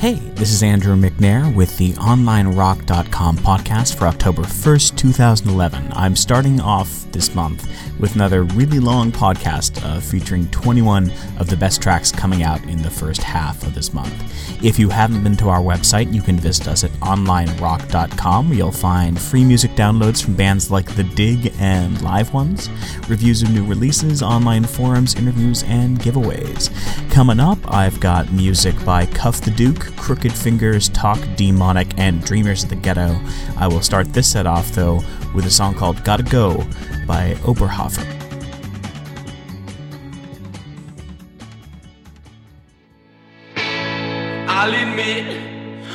Hey, this is Andrew McNair with the OnlineRock.com podcast for October 1st, 2011. I'm starting off this month with another really long podcast uh, featuring 21 of the best tracks coming out in the first half of this month. If you haven't been to our website, you can visit us at onlinerock.com where you'll find free music downloads from bands like The Dig and Live Ones, reviews of new releases, online forums, interviews, and giveaways. Coming up, I've got music by Cuff the Duke, Crooked Fingers, Talk Demonic, and Dreamers of the Ghetto. I will start this set off though with a song called Gotta Go by Oberhofer. I'll admit,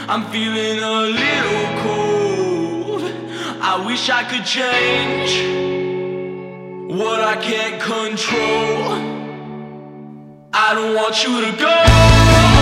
I'm feeling a little cold. I wish I could change what I can't control. I don't want you to go.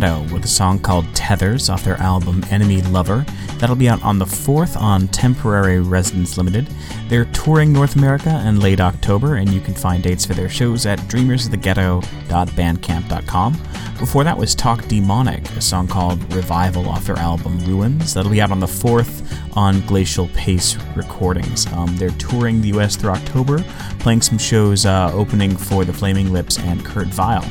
Ghetto with a song called Tethers off their album Enemy Lover. That'll be out on the 4th on Temporary Residence Limited. They're touring North America in late October, and you can find dates for their shows at dreamersoftheghetto.bandcamp.com. Before that was Talkdemonic, a song called Revival off their album Ruins. That'll be out on the 4th on Glacial Pace Recordings. Um, they're touring the US through October, playing some shows uh, opening for the Flaming Lips and Kurt Vile.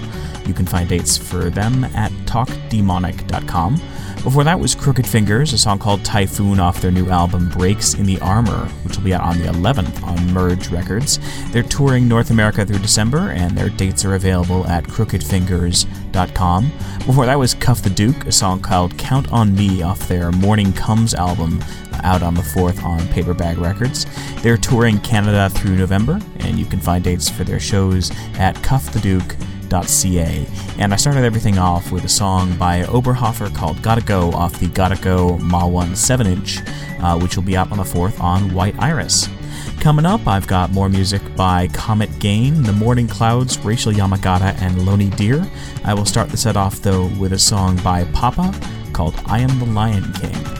You can find dates for them at talkdemonic.com. Before that was Crooked Fingers, a song called Typhoon off their new album Breaks in the Armor, which will be out on the 11th on Merge Records. They're touring North America through December, and their dates are available at crookedfingers.com. Before that was Cuff the Duke, a song called Count on Me off their Morning Comes album, out on the 4th on Paperbag Records. They're touring Canada through November, and you can find dates for their shows at cufftheduke.com Ca. And I started everything off with a song by Oberhofer called Gotta Go off the Gotta Go Mahwun 7 inch, uh, which will be out on the 4th on White Iris. Coming up, I've got more music by Comet Gain, The Morning Clouds, Rachael Yamagata, and Loney Dear. I will start the set off, though, with a song by Papa called I Am the Lion King.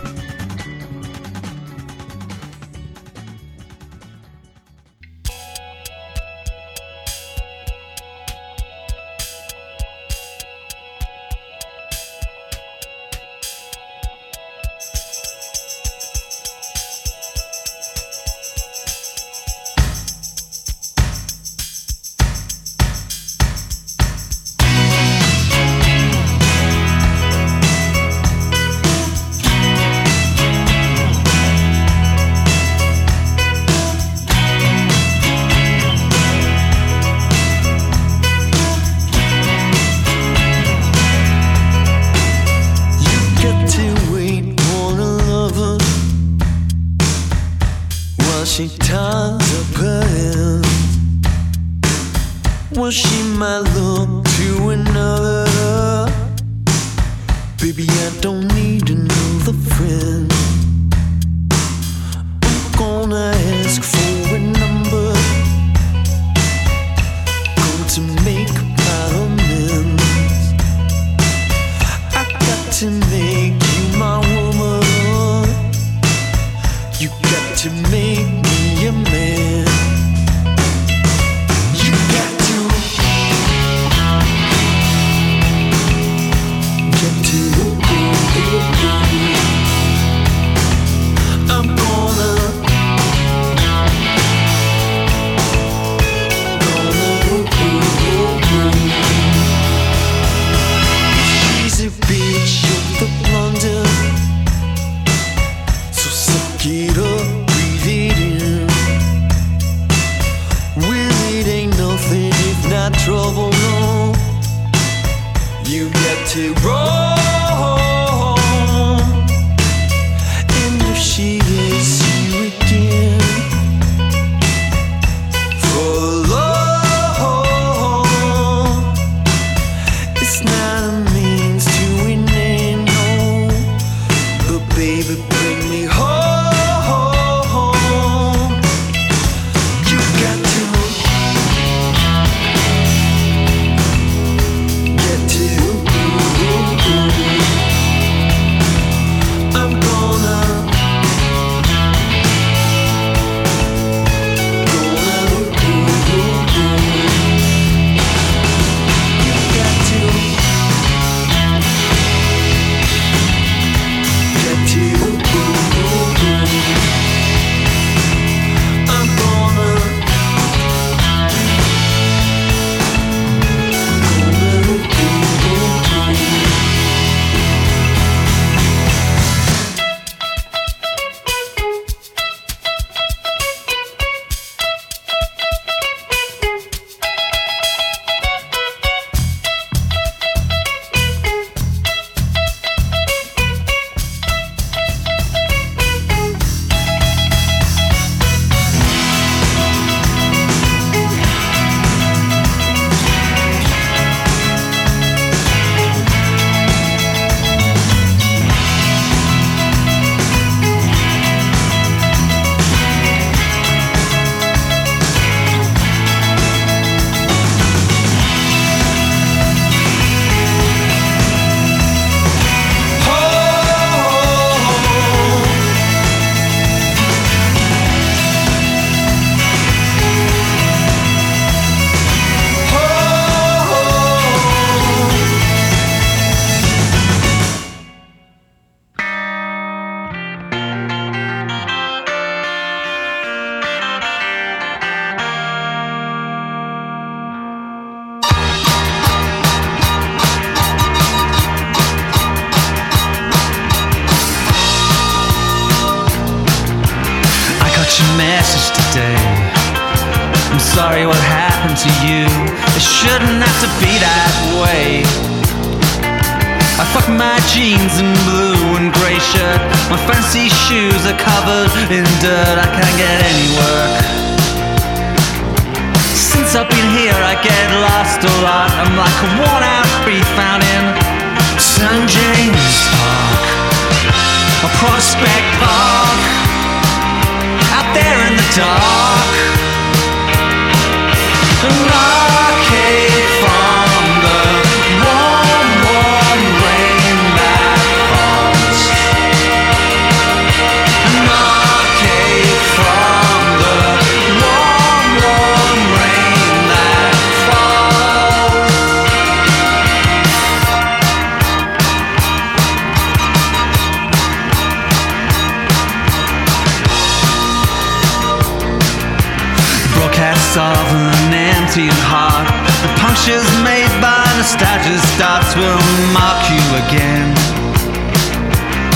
Of an empty heart. The punctures made by nostalgia dots will mark you again.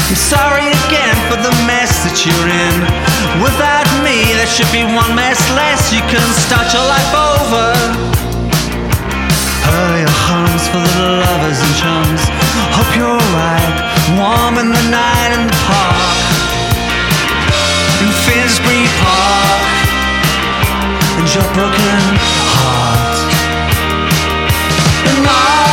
I'm sorry again for the mess that you're in. Without me, there should be one mess less. You can start your life over. Earlier homes for the lovers and chums. Hope you're right. Warm in the night in the park. In Finsbury Park and your broken heart. An arcade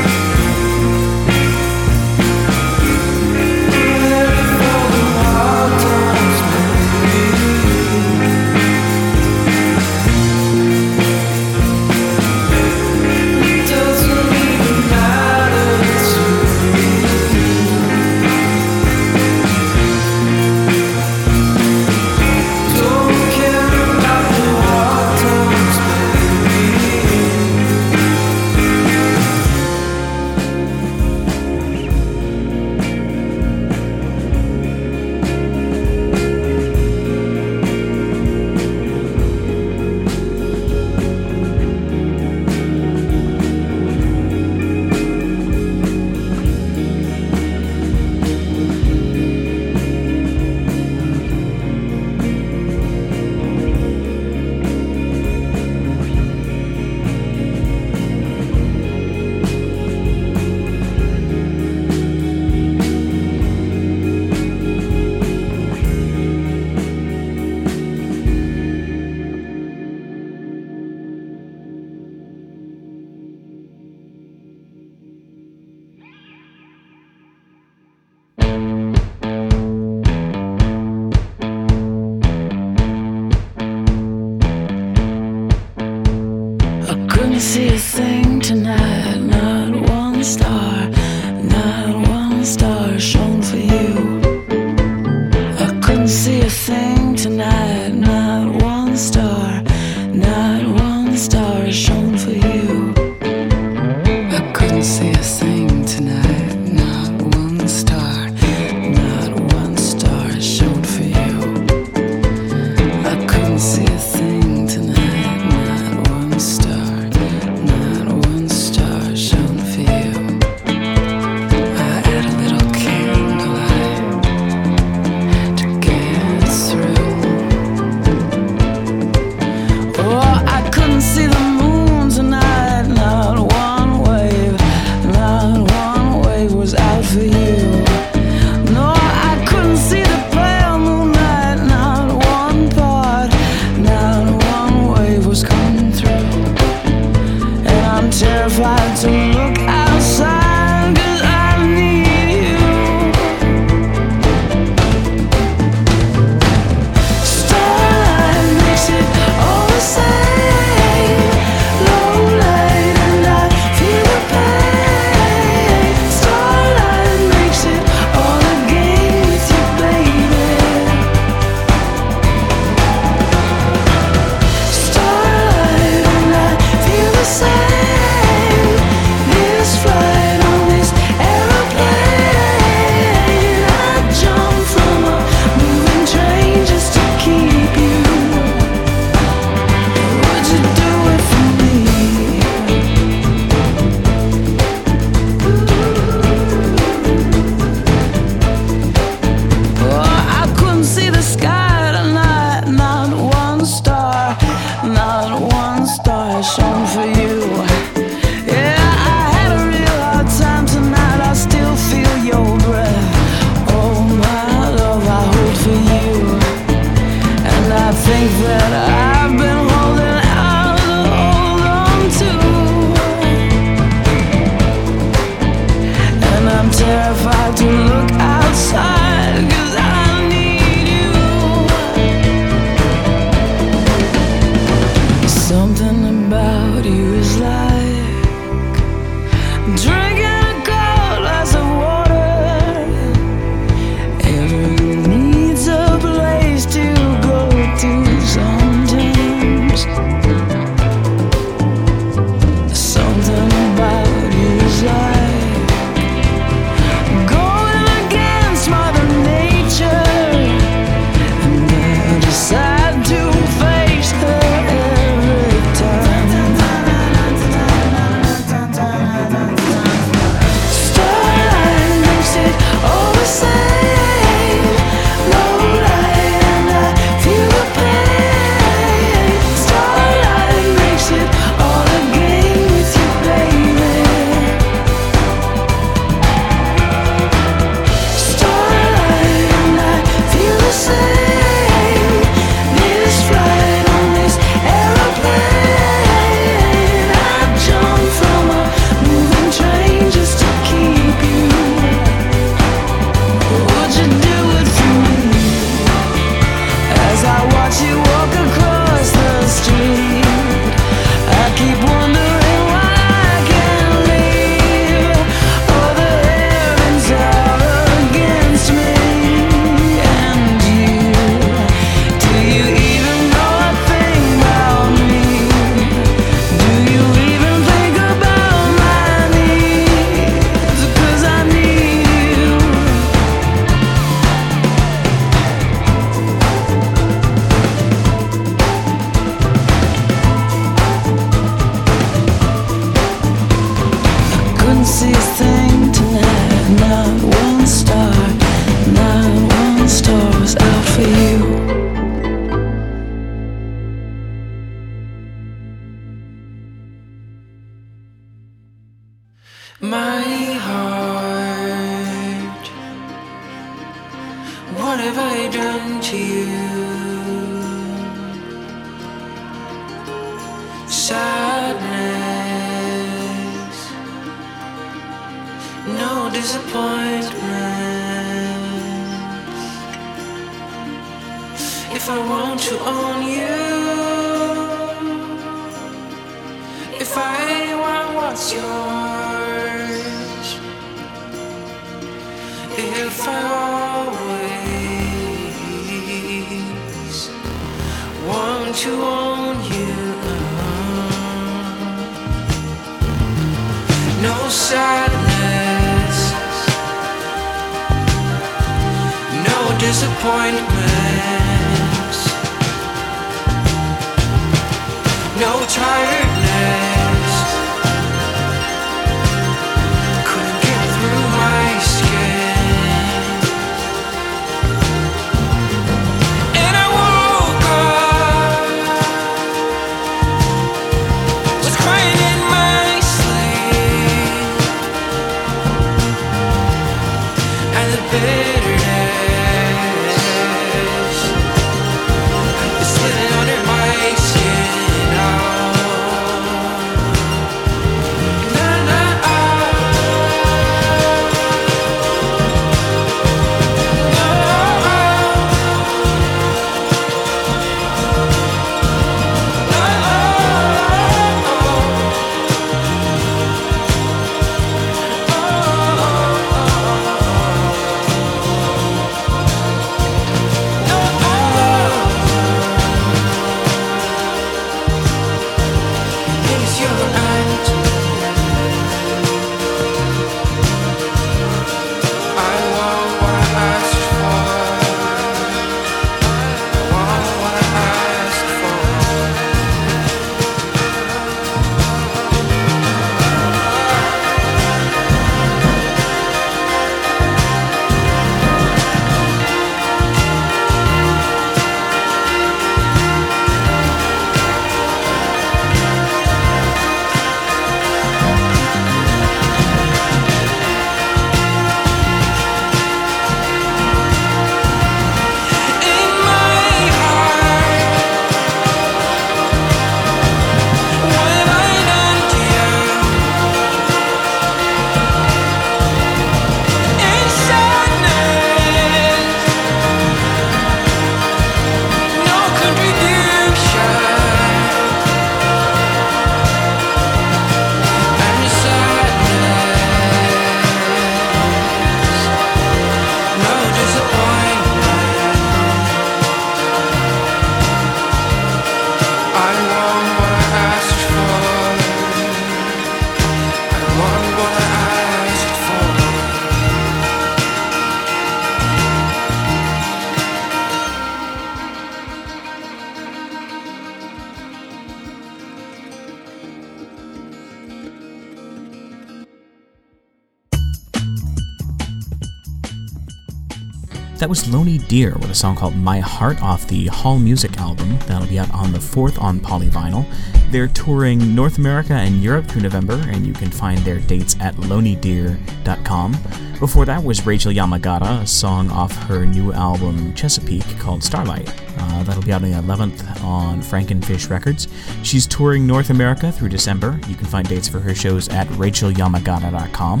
That was Loney Dear with a song called My Heart off the Hall Music album. That'll be out on the 4th on Polyvinyl. They're touring North America and Europe through November, and you can find their dates at loneydear.com. Before that was Rachael Yamagata, a song off her new album Chesapeake called Starlight. Uh, that'll be out on the 11th on Frankenfish Records. She's touring North America through December. You can find dates for her shows at rachaelyamagata.com.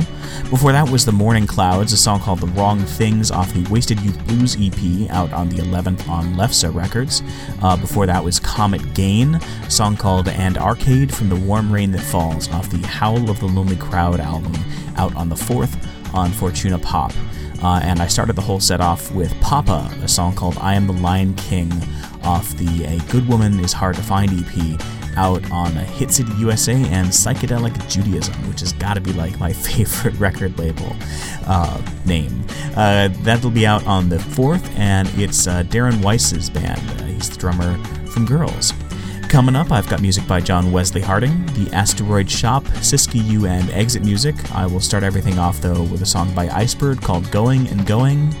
Before that was The Morning Clouds, a song called The Wrong Things off the Wasted Youth Blues EP out on the 11th on Lefse Records. Uh, before that was Comet Gain, a song called And Arcade from the Warm Rain That Falls off the Howl of the Lonely Crowd album out on the 4th on Fortuna Pop. Uh, and I started the whole set off with Papa, a song called I Am the Lion King off the A Good Woman Is Hard to Find EP out on Hit City USA and Psychedelic Judaism, which has got to be like my favorite record label uh, name. Uh, that'll be out on the 4th, and it's uh, Darren Weiss's band. Uh, he's the drummer from Girls. Coming up, I've got music by John Wesley Harding, The Asteroid Shop, Siskiyou, and Exitmusic. I will start everything off, though, with a song by Icebird called Going and Going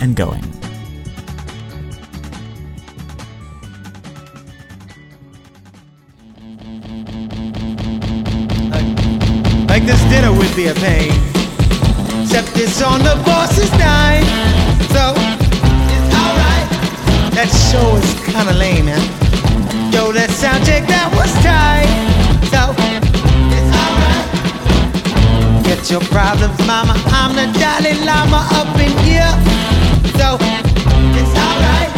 and Going. Be a pain. Except it's on the boss's dime. So, it's alright. That show is kinda lame, man. Yo, that sound check, that was tight. So, it's alright. Get your problems, mama. I'm the Dalai Lama up in here. So, it's alright.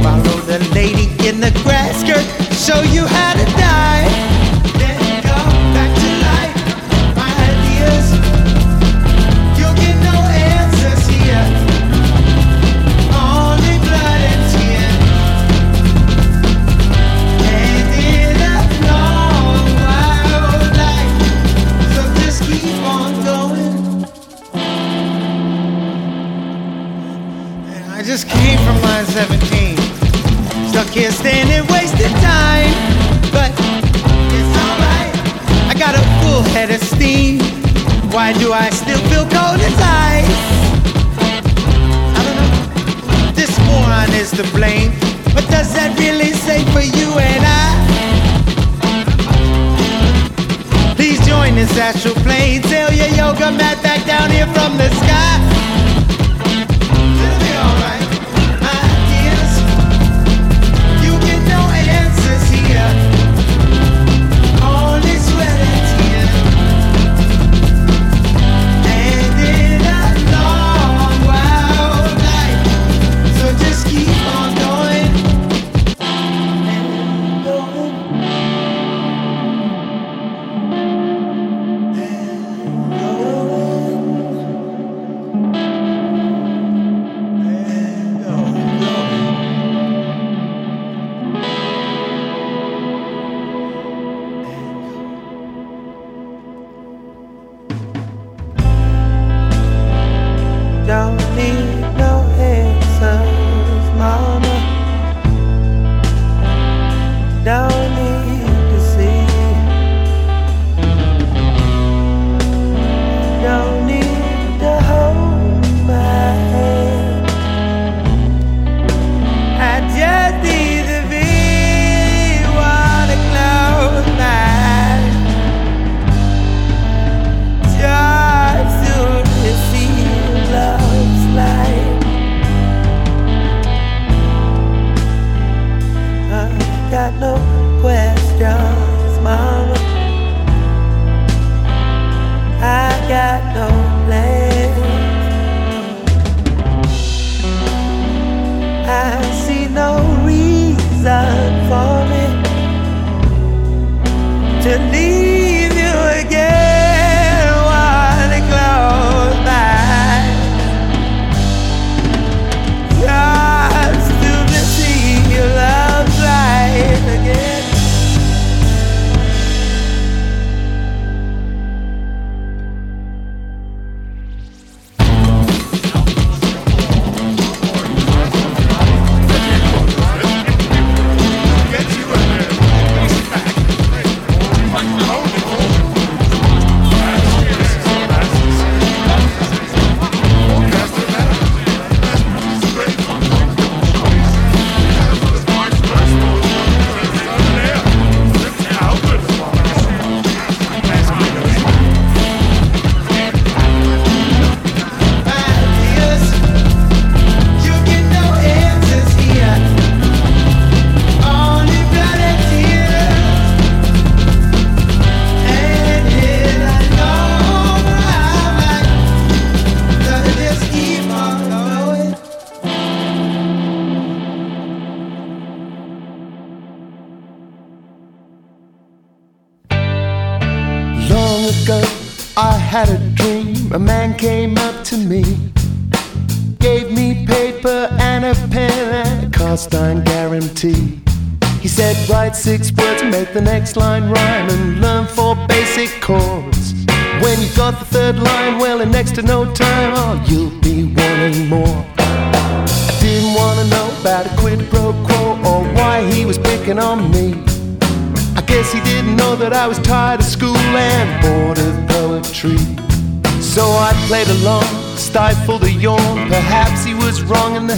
Follow the lady in the grass skirt. Show you how to die. 17. Stuck here standing, wasting time. But it's alright. I got a full head of steam. Why do I still feel cold as ice? I don't know. This moron is to blame. But does that really say for you and I? Please join this astral plane. Sail your yoga mat back down here from the sky. Don't need no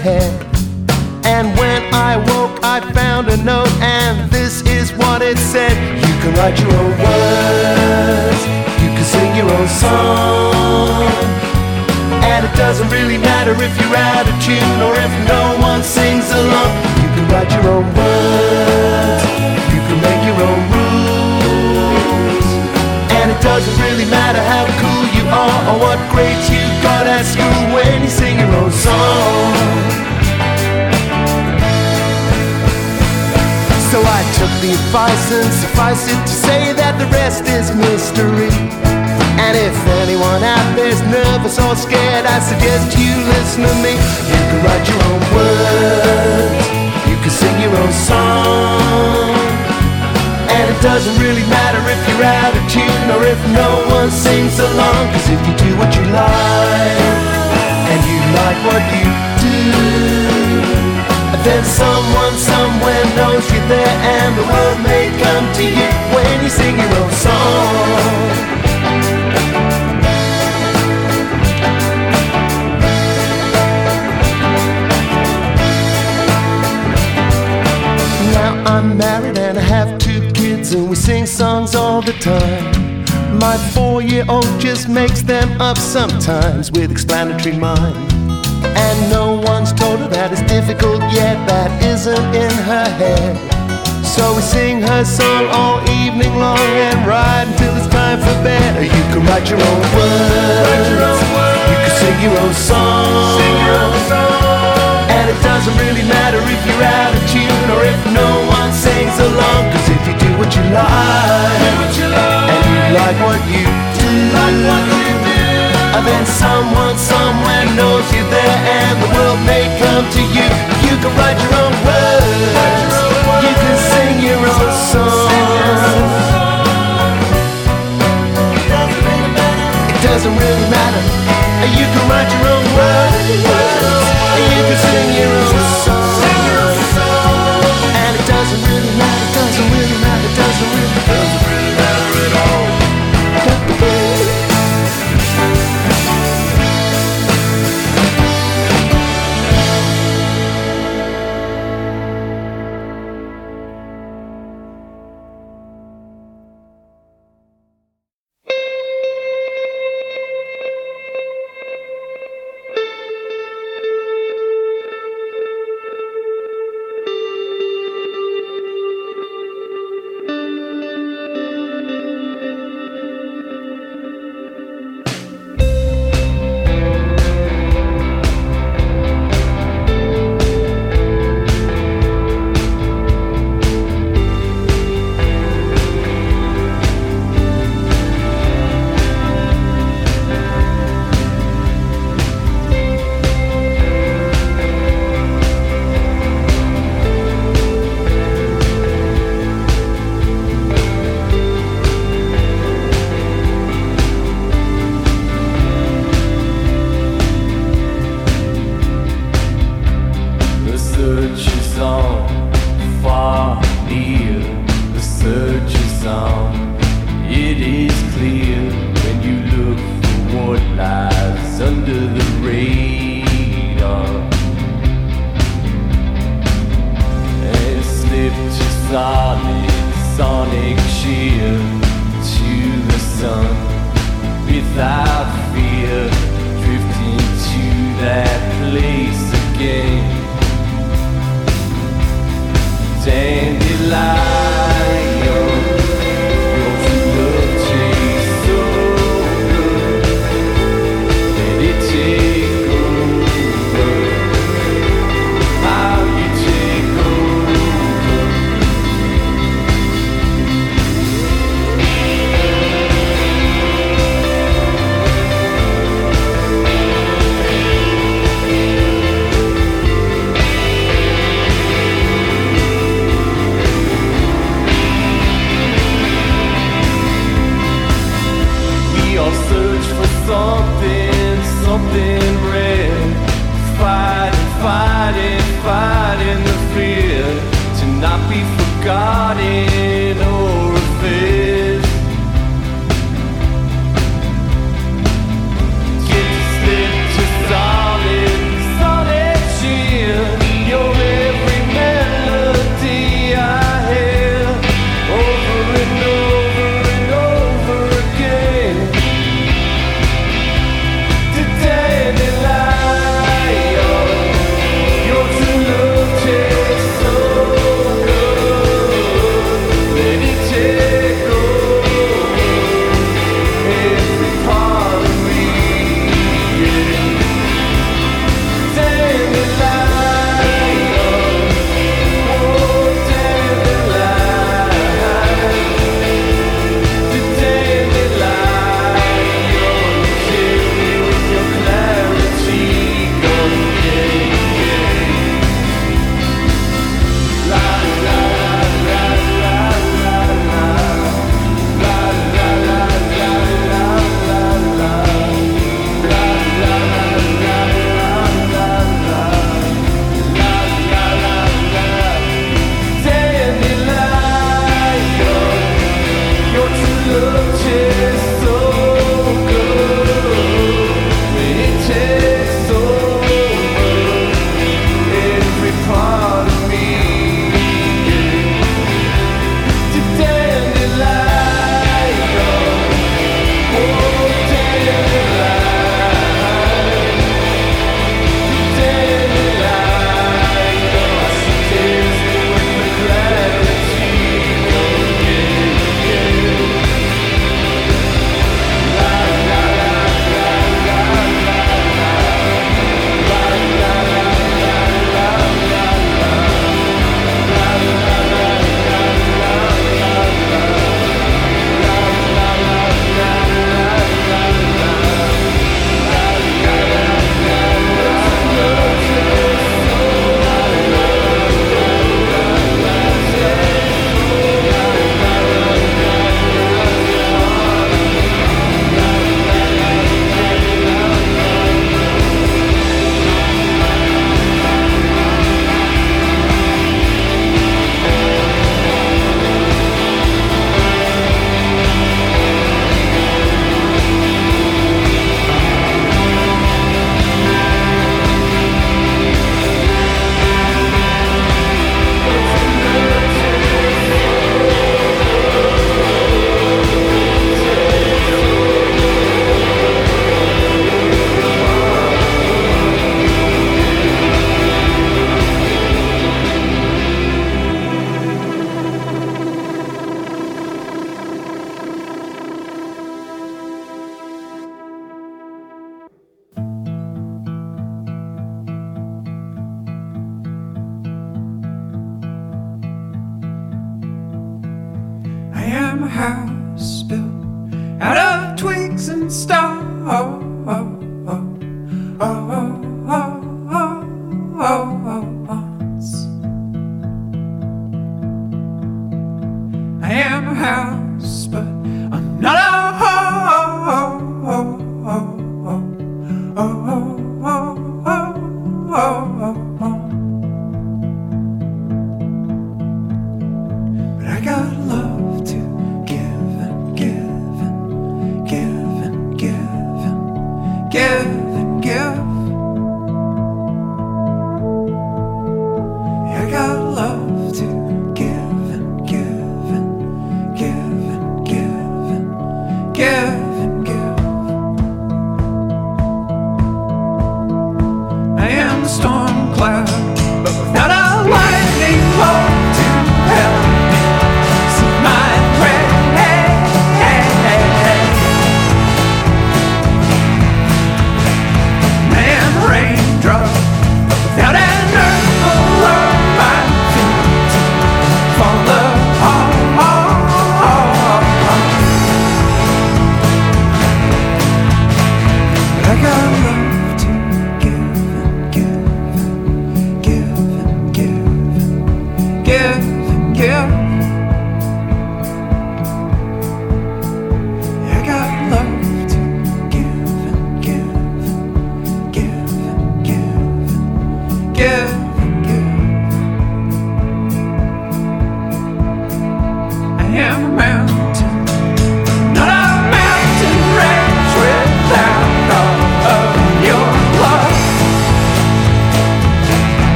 head. And when I woke, I found a note, and this is what it said You can write your own words, you can sing your own song. And it doesn't really matter if you're out of tune or if no one sings along. You can write your own words, doesn't really matter how cool you are or what grades you got at school when you sing your own song. So I took the advice and suffice it to say that the rest is mystery. And if anyone out there's nervous or scared, I suggest you listen to me. You can write your own words, you can sing your own song. And it doesn't really matter if you're out of tune or if no one sings along. Cause if you do what you like, and you like what you do, Then someone somewhere knows you're there, and the world may come to you when you sing your own song. Now I'm married kids, and we sing songs all the time. My four year old just makes them up sometimes with explanatory mind. And no one's told her that it's difficult yet, that isn't in her head. So we sing her song all evening long and ride until it's time for bed. Or you can write your own words, you can sing your own song. And it doesn't really matter if you're out of tune or if no one sings along. Cause if you do what you like, and you like what you do, and then someone somewhere knows you're there and the world may come to you. You can write your own words, you can sing your own song. It doesn't really matter. You can write your own words. You can sing your own song. And it doesn't really matter. Doesn't really matter. Doesn't really, doesn't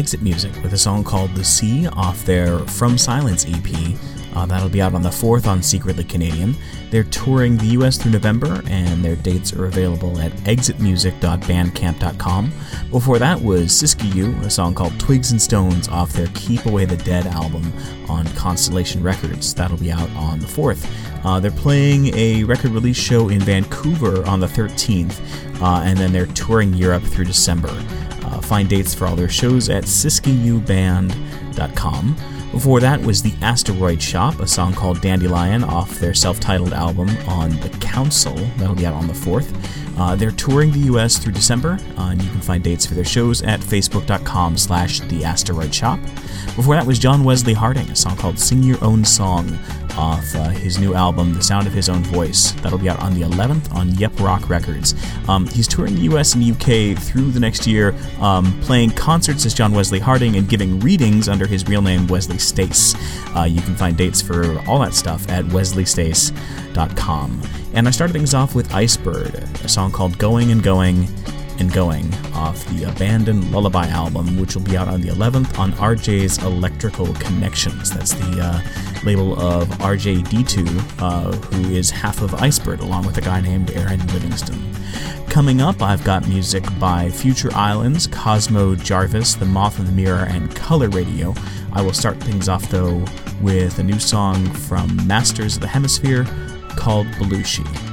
Exitmusic with a song called The Sea off their From Silence EP. Uh, that'll be out on the 4th on Secretly Canadian. They're touring the US through November, and their dates are available at exitmusic.bandcamp.com. Before that was Siskiyou, a song called Twigs and Stones off their Keep Away the Dead album on Constellation Records. That'll be out on the 4th. Uh, they're playing a record release show in Vancouver on the 13th, uh, and then they're touring Europe through December. Find dates for all their shows at siskiyouband.com. Before that was The Asteroid Shop, a song called Dandelion off their self titled album on The Council. That'll be out on the 4th. Uh, they're touring the US through December, uh, and you can find dates for their shows at facebook.com slash The Asteroid Shop. Before that was John Wesley Harding, a song called Sing Your Own Song off uh, his new album, The Sound of His Own Voice. That'll be out on the 11th on Yep Roc Records. Um, he's touring the US and UK through the next year, um, playing concerts as John Wesley Harding and giving readings under his real name, Wesley Stace. Uh, you can find dates for all that stuff at wesleystace.com. And I started things off with Icebird, a song called Going and Going and Going off the Abandoned Lullaby album, which will be out on the 11th on RJ's Electrical Connections. That's the uh, label of RJD2, uh, who is half of Icebird, along with a guy named Aaron Livingston. Coming up, I've got music by Future Islands, Cosmo Jarvis, The Moth and the Mirror, and Color Radio. I will start things off, though, with a new song from Masters of the Hemisphere called Belushi.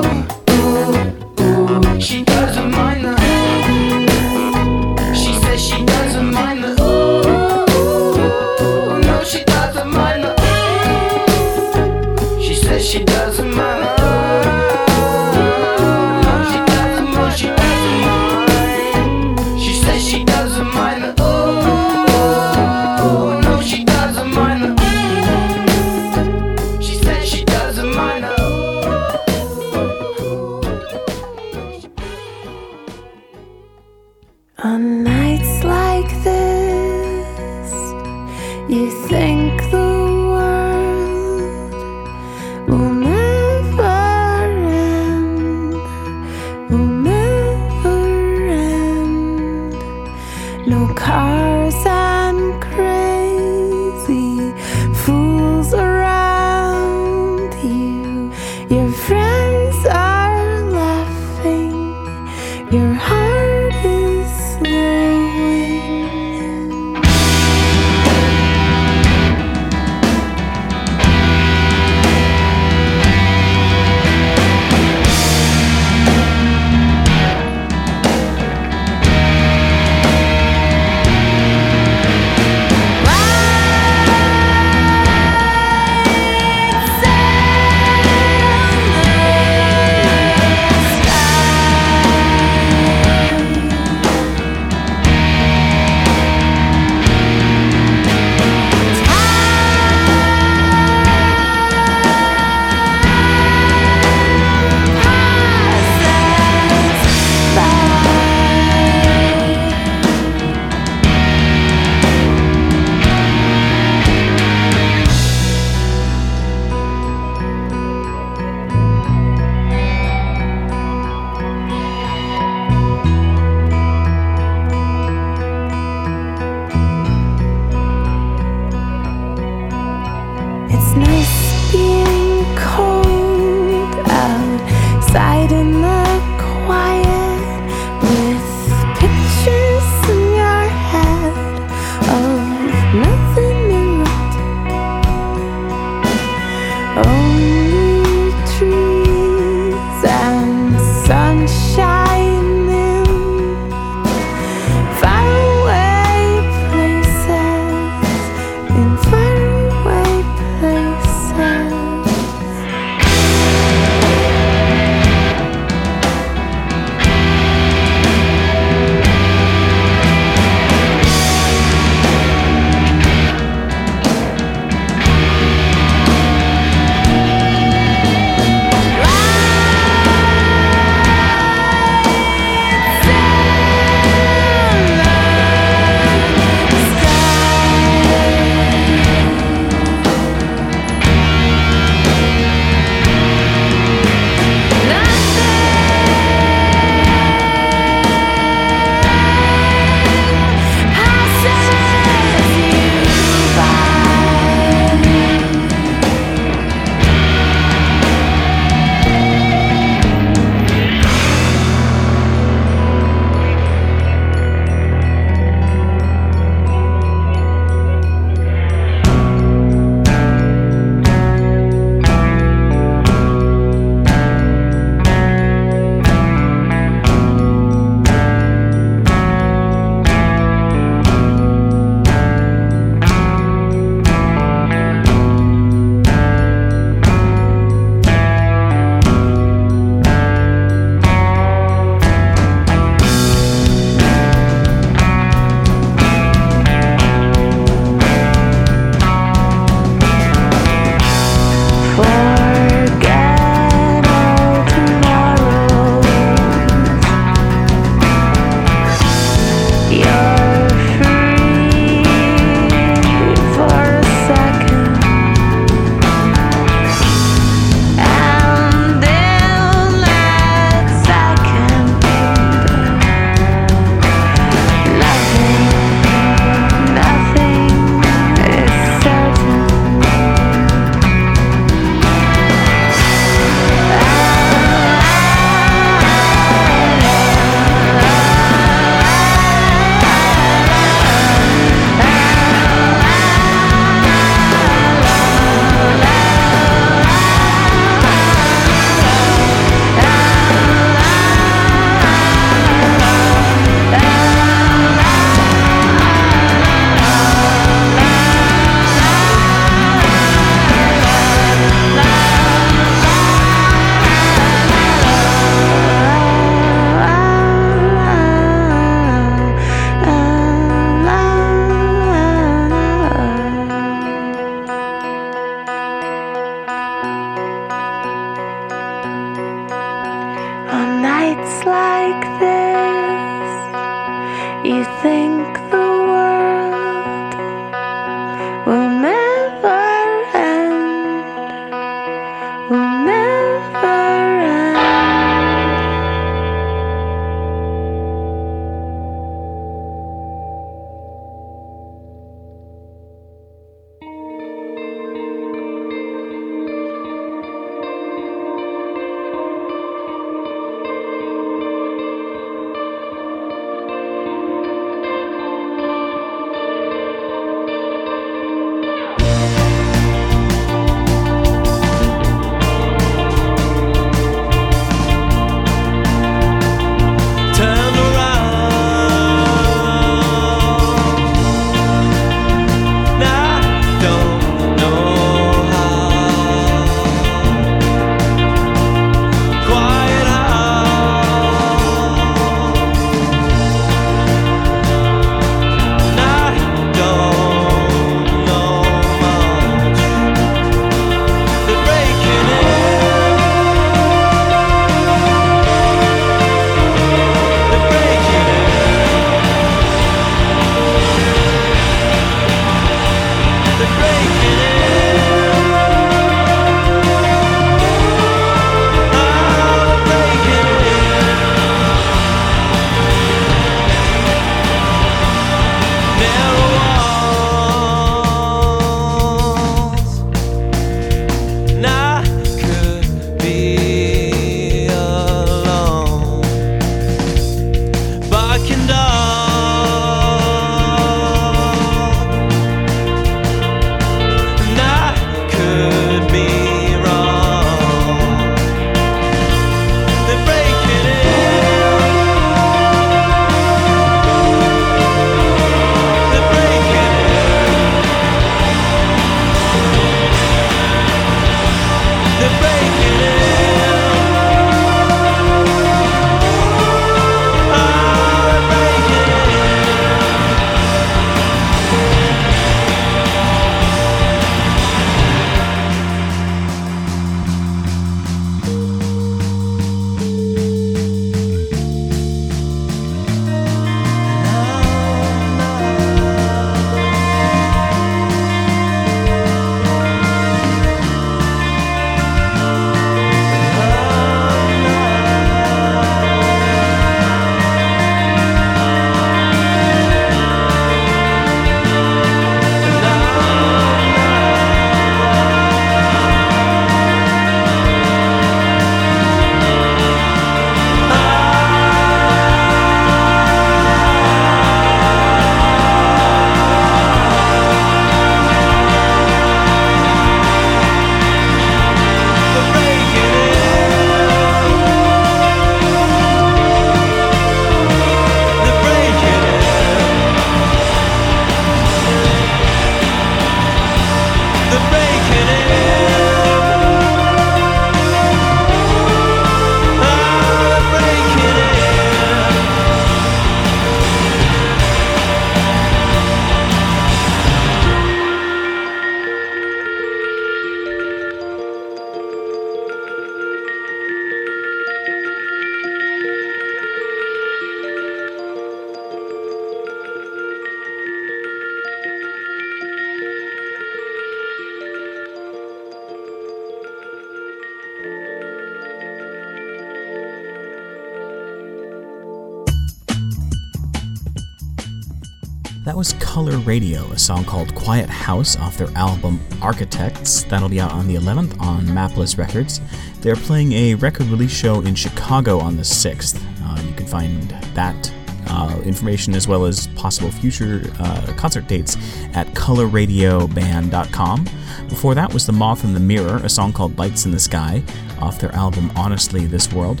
Song called Quiet House off their album Architects. That'll be out on the 11th on Mapless Records. They're playing a record release show in Chicago on the 6th. Uh, you can find that uh, information as well as possible future uh, concert dates at colorradioband.com. Before that was The Moth and the Mirror, a song called Lights in the Sky off their album Honestly This World.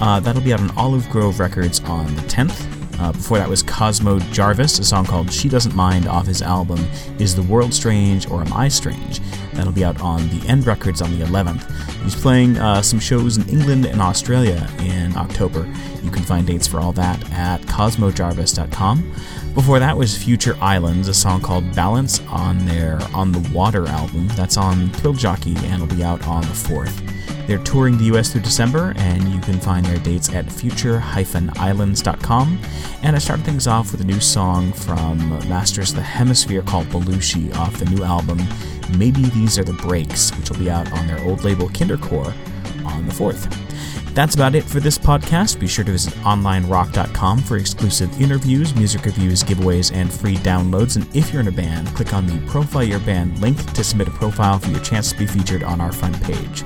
Uh, that'll be out on Olive Grove Records on the 10th. Uh, before that was Cosmo Jarvis, a song called She Doesn't Mind off his album Is the World Strange or Am I Strange? That'll be out on the End Records on the 11th. He's playing uh, some shows in England and Australia in October. You can find dates for all that at cosmojarvis.com. Before that was Future Islands, a song called Balance on their On the Water album. That's on Thrill Jockey and will be out on the 4th. They're touring the US through December, and you can find their dates at future-islands.com. And I started things off with a new song from Masters of the Hemisphere called Belushi off the new album Maybe These Are the Breaks, which will be out on their old label Kindercore on the 4th. That's about it for this podcast. Be sure to visit onlinerock.com for exclusive interviews, music reviews, giveaways, and free downloads. And if you're in a band, click on the Profile Your Band link to submit a profile for your chance to be featured on our front page.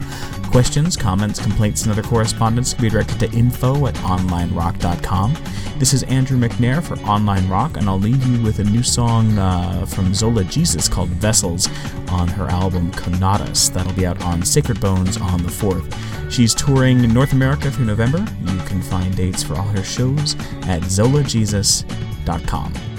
Questions, comments, complaints, and other correspondence can be directed to info at onlinerock.com. This is Andrew McNair for Online Rock, and I'll leave you with a new song uh, from Zola Jesus called Vessels on her album Conatus. That'll be out on Sacred Bones on the 4th. She's touring North America through November. You can find dates for all her shows at zolajesus.com.